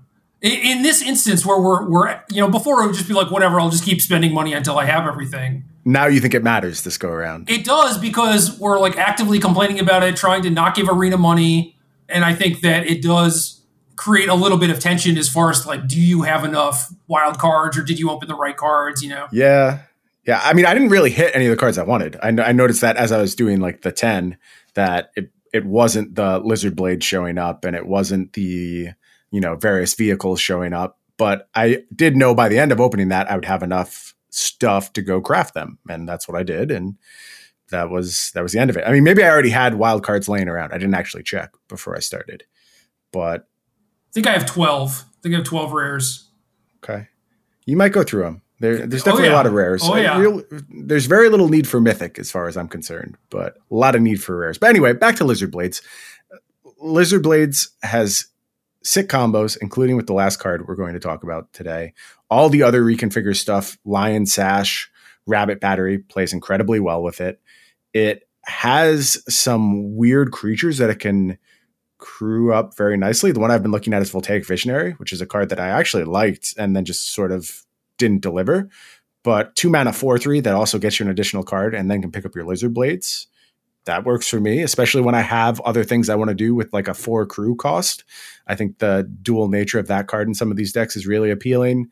In, in this instance, where we're we're you know before it would just be like whatever, I'll just keep spending money until I have everything. Now you think it matters this go around? It does because we're like actively complaining about it, trying to not give Arena money, and I think that it does create a little bit of tension as far as like, do you have enough wild cards or did you open the right cards? You know, Yeah. Yeah. I mean, I didn't really hit any of the cards I wanted. I, I noticed that as I was doing like the 10, that it, it wasn't the lizard blade showing up and it wasn't the, you know, various vehicles showing up. But I did know by the end of opening that I would have enough stuff to go craft them. And that's what I did. And that was that was the end of it. I mean, maybe I already had wild cards laying around. I didn't actually check before I started. But I think I have twelve. I think I have twelve rares. Okay. You might go through them. There, there's Oh, definitely yeah. a lot of rares. Oh, Uh, yeah. real- there's very little need for mythic as far as I'm concerned, but a lot of need for rares. But anyway, back to Lizard Blades. Lizard Blades has sick combos, including with the last card we're going to talk about today. All the other reconfigure stuff, Lion Sash, Rabbit Battery plays incredibly well with it. It has some weird creatures that it can crew up very nicely. The one I've been looking at is Voltaic Visionary, which is a card that I actually liked and then just sort of didn't deliver. But two mana, four, three, that also gets you an additional card and then can pick up your Lizard Blades. That works for me, especially when I have other things I want to do with like a four crew cost. I think the dual nature of that card in some of these decks is really appealing.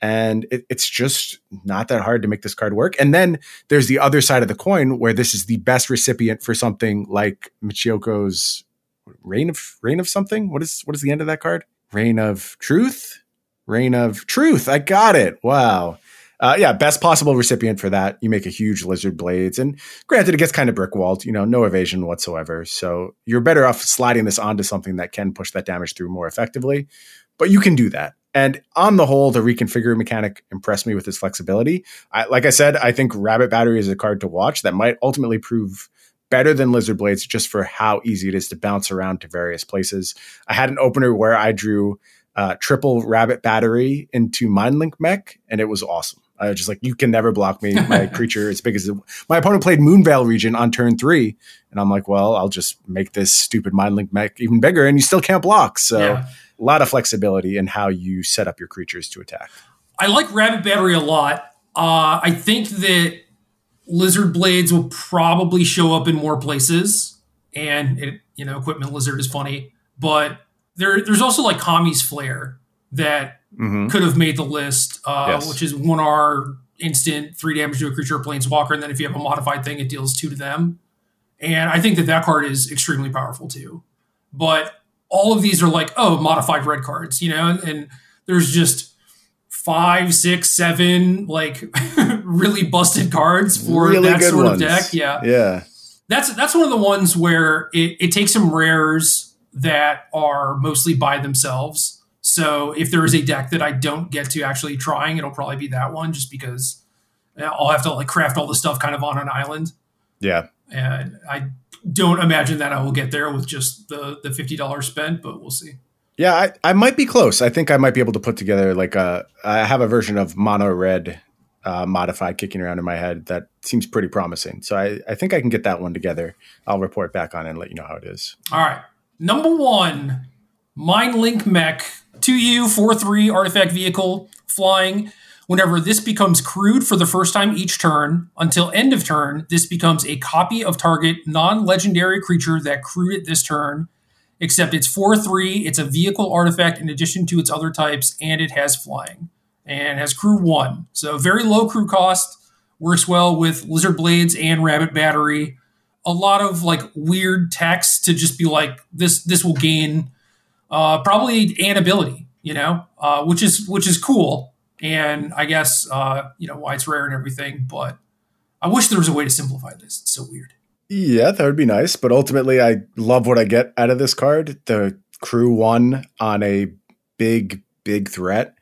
And it, it's just not that hard to make this card work. And then there's the other side of the coin where this is the best recipient for something like Michiko's Reign of Reign of something. What is what is the end of that card? Reign of Truth. Reign of Truth. I got it. Wow. Uh, yeah, best possible recipient for that. You make a huge lizard blades, and granted, it gets kind of brick walled. You know, no evasion whatsoever. So you're better off sliding this onto something that can push that damage through more effectively. But you can do that. And on the whole, the reconfigure mechanic impressed me with its flexibility. I, like I said, I think Rabbit Battery is a card to watch that might ultimately prove better than Lizard Blades just for how easy it is to bounce around to various places. I had an opener where I drew uh, triple Rabbit Battery into Mindlink Mech, and it was awesome. I was just like, you can never block me. My creature as big as it. My opponent played Moonveil Regent on turn three, and I'm like, well, I'll just make this stupid Mindlink Mech even bigger, and you still can't block. So Yeah. a lot of flexibility in how you set up your creatures to attack. I like Rabbit Battery a lot. Uh, I think that Lizard Blades will probably show up in more places, and it, you know, Equipment Lizard is funny, but there, there's also like Kami's Flare that Mhm. could have made the list, uh, Yes. which is one R instant, three damage to a creature or planeswalker, and then if you have a modified thing, it deals two to them. And I think that that card is extremely powerful too. But all of these are like, oh, modified red cards, you know, and there's just five, six, seven, like really busted cards for Really that sort ones. of deck. Yeah Yeah. that's that's one of the ones where it, it takes some rares that are mostly by themselves. So if there is a deck that I don't get to actually trying, it'll probably be that one, just because uh, I'll have to like craft all the stuff kind of on an island, Yeah. and I don't imagine that I will get there with just the the fifty dollars spent, but we'll see. Yeah, I, I might be close. I think I might be able to put together like a. I have a version of mono red uh, modified kicking around in my head that seems pretty promising. So I, I think I can get that one together. I'll report back on it and let you know how it is. All right. Number one, Mind Link Mech, 2U, 4 3 artifact vehicle, flying. Whenever this becomes crewed for the first time each turn, until end of turn, this becomes a copy of target non legendary creature that crewed it this turn, except it's 4 3, it's a vehicle artifact in addition to its other types, and it has flying. And has crew 1. So very low crew cost, works well with Lizard Blades and Rabbit Battery. A lot of like weird text to just be like, this this will gain uh, probably an ability, you know, uh, which is which is cool and I guess uh, you know why it's rare and everything. But I wish there was a way to simplify this. It's so weird. Yeah, that would be nice. But ultimately, I love what I get out of this card. The crew one on a big, big threat.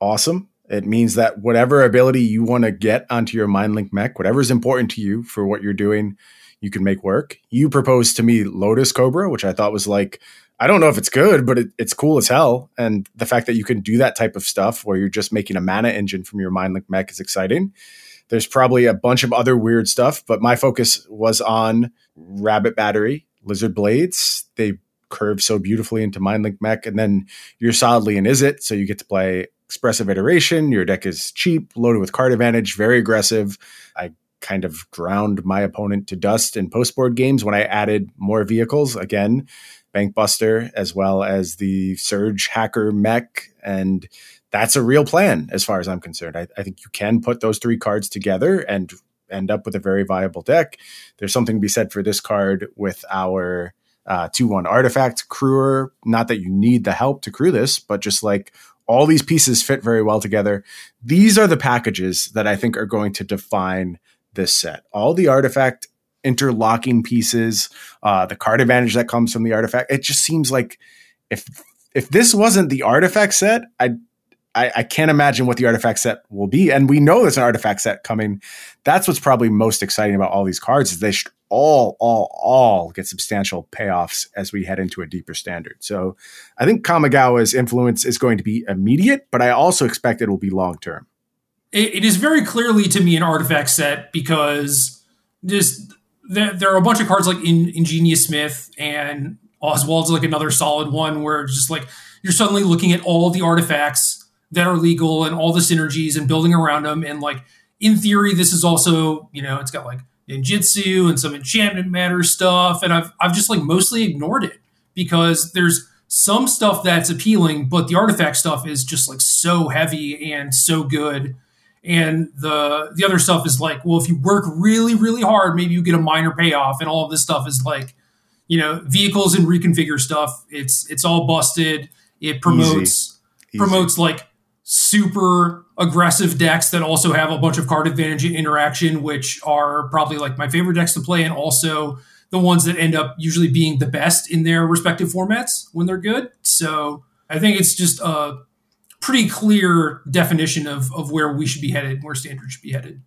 Awesome. It means that whatever ability you want to get onto your MindLink mech, whatever is important to you for what you're doing, you can make work. You proposed to me Lotus Cobra, which I thought was like I don't know if it's good, but it, it's cool as hell. And the fact that you can do that type of stuff where you're just making a mana engine from your MindLink mech is exciting. There's probably a bunch of other weird stuff, but my focus was on Rabbit Battery, Lizard Blades. They curve so beautifully into MindLink mech. And then you're solidly in Izzet, so you get to play Expressive Iteration. Your deck is cheap, loaded with card advantage, very aggressive. I kind of ground my opponent to dust in post board games when I added more vehicles. Again, Bankbuster as well as the Surgehacker Mech. And that's a real plan as far as I'm concerned. I, I, think you can put those three cards together and end up with a very viable deck. There's something to be said for this card with our uh, 2 1 artifact crewer. Not that you need the help to crew this, but just like all these pieces fit very well together. These are the packages that I think are going to define this set. All the artifact interlocking pieces, uh, the card advantage that comes from the artifact. It just seems like if if this wasn't the artifact set, I, I I can't imagine what the artifact set will be. And we know there's an artifact set coming. That's what's probably most exciting about all these cards is they should all all all get substantial payoffs as we head into a deeper standard. So I think Kamigawa's influence is going to be immediate, but I also expect it will be long term. It, it is very clearly to me an artifact set because just there, there are a bunch of cards like in Ingenious Smith and Oswald's like another solid one where just like you're suddenly looking at all the artifacts that are legal and all the synergies and building around them. And like in theory, this is also, you know, it's got like ninjutsu and some enchantment matter stuff. And I've I've just like mostly ignored it because there's some stuff that's appealing, but the artifact stuff is just like so heavy and so good and the the other stuff is like well if you work really really hard maybe you get a minor payoff and all of this stuff is like you know vehicles and reconfigure stuff it's it's all busted it promotes Easy. promotes Easy. like super aggressive decks that also have a bunch of card advantage interaction which are probably like my favorite decks to play and also the ones that end up usually being the best in their respective formats when they're good so i think it's just a pretty clear definition of, of where we should be headed, where standard should be headed.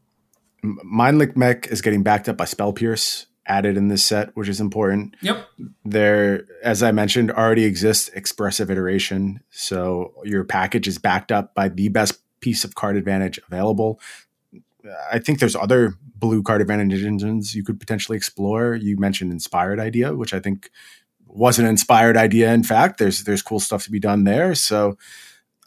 Mindlink Mech is getting backed up by Spell Pierce added in this set, which is important. Yep. There, as I mentioned, already exists expressive iteration. So your package is backed up by the best piece of card advantage available. I think there's other blue card advantage engines you could potentially explore. You mentioned inspired idea, which I think was an inspired idea. In fact, there's there's cool stuff to be done there. So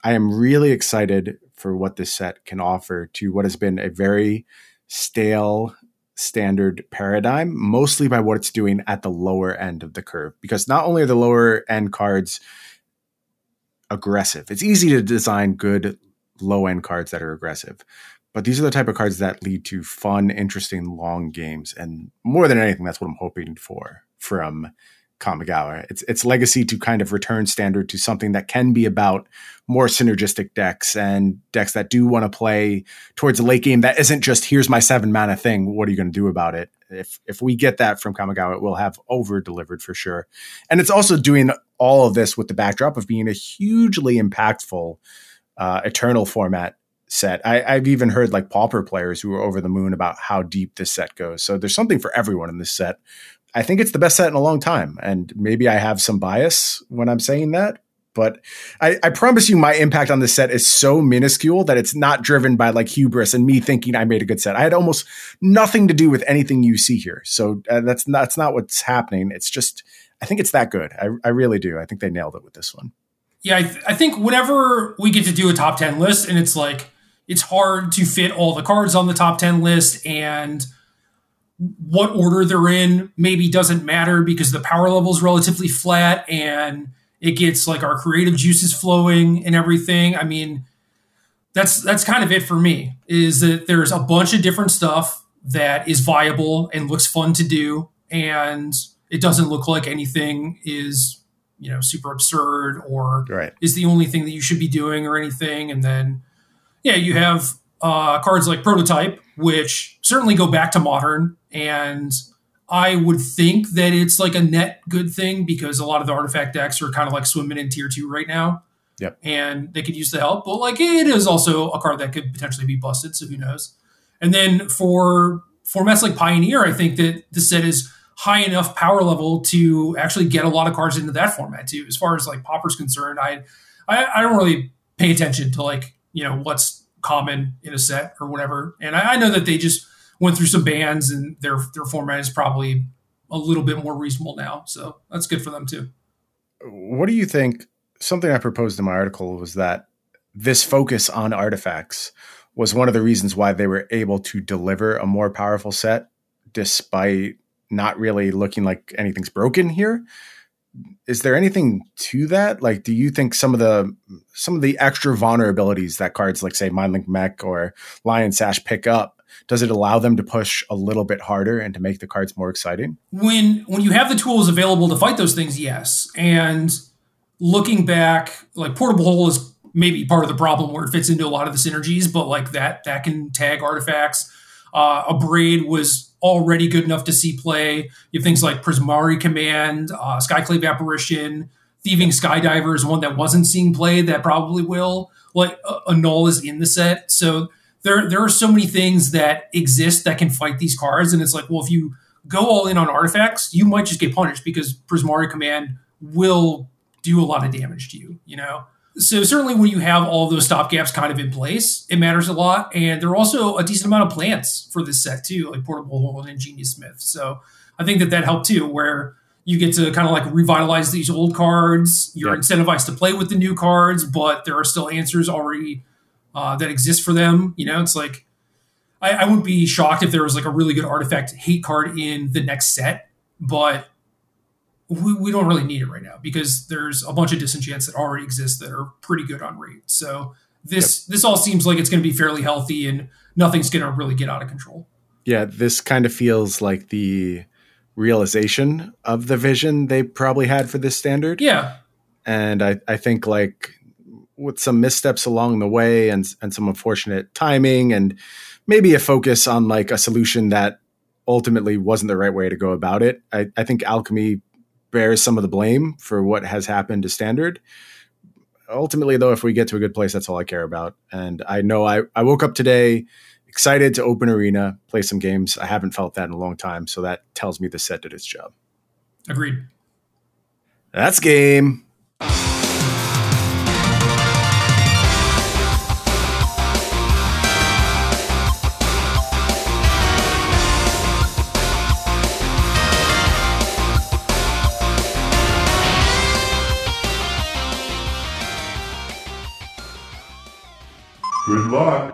I am really excited for what this set can offer to what has been a very stale standard paradigm, mostly by what it's doing at the lower end of the curve. Because not only are the lower end cards aggressive, it's easy to design good low end cards that are aggressive. But these are the type of cards that lead to fun, interesting, long games. And more than anything, that's what I'm hoping for from Kamigawa. It's its legacy to kind of return standard to something that can be about more synergistic decks and decks that do want to play towards a late game that isn't just here's my seven mana thing. What are you going to do about it? If if we get that from Kamigawa, it will have over delivered for sure. And it's also doing all of this with the backdrop of being a hugely impactful uh, Eternal format set. I, have even heard like pauper players who are over the moon about how deep this set goes. So there's something for everyone in this set. I think it's the best set in a long time. And maybe I have some bias when I'm saying that, But I, I, promise you, my impact on this set is so minuscule that it's not driven by like hubris and me thinking I made a good set. I had almost nothing to do with anything you see here. So uh, that's not, that's not what's happening. It's just, I think it's that good. I, I really do. I think they nailed it with this one. Yeah, I, th- I think whenever we get to do a top 10 list and it's like, it's hard to fit all the cards on the top 10 list and what order they're in maybe doesn't matter because the power level is relatively flat and it gets like our creative juices flowing and everything. I mean, that's that's kind of it for me. Is that there's a bunch of different stuff that is viable and looks fun to do, and it doesn't look like anything is you know super absurd or right. is the only thing that you should be doing or anything. And then yeah, you have uh, cards like Prototype, which certainly go back to modern and I would think that it's like a net good thing because a lot of the artifact decks are kind of like swimming in tier two right now. Yep. And they could use the help. But like it is also a card that could potentially be busted, so who knows? And then for formats like Pioneer, I think that the set is high enough power level to actually get a lot of cards into that format too. As far as like Pauper's concerned, I I, I don't really pay attention to like, you know, what's common in a set or whatever. And I, I know that they just went through some bans and their their format is probably a little bit more reasonable now. So that's good for them too. What do you think? Something I proposed in my article was that this focus on artifacts was one of the reasons why they were able to deliver a more powerful set despite not really looking like anything's broken here is there anything to that? Like, do you think some of the some of the extra vulnerabilities that cards like say Mindlink Mech or Lion Sash pick up, does it allow them to push a little bit harder and to make the cards more exciting? When when you have the tools available to fight those things, yes. And looking back, like Portable Hole is maybe part of the problem where it fits into a lot of the synergies, but like that that can tag artifacts. Uh, Abrade was already good enough to see play. You have things like Prismari Command, uh, Skyclave Apparition, Thieving Skydiver is one that wasn't seeing play that probably will. Like uh, Annul is in the set, so there there are so many things that exist that can fight these cards, and it's like, well, if you go all in on artifacts, you might just get punished because Prismari Command will do a lot of damage to you. You know, so certainly when you have all those stopgaps kind of in place, it matters a lot. And there are also a decent amount of plants for this set too, like Portable Hole and Ingenious Smith. So I think that that helped too, where you get to kind of like revitalize these old cards. You're incentivized to play with the new cards, but there are still answers already uh, that exist for them. You know, it's like I, I wouldn't be shocked if there was like a really good artifact hate card in the next set, but we, we don't really need it right now because there's a bunch of disenchants that already exist that are pretty good on rate. So this yep. this all seems like it's going to be fairly healthy and nothing's going to really get out of control. Yeah, this kind of feels like the realization of the vision they probably had for this standard. Yeah. And I, I think like with some missteps along the way and and some unfortunate timing and maybe a focus on like a solution that ultimately wasn't the right way to go about it. I, I think alchemy bears some of the blame for what has happened to standard. Ultimately, though, if we get to a good place, that's all I care about. And I know I, I woke up today excited to open arena, play some games. I haven't felt that in a long time. So that tells me the set did its job. Agreed. That's game. lot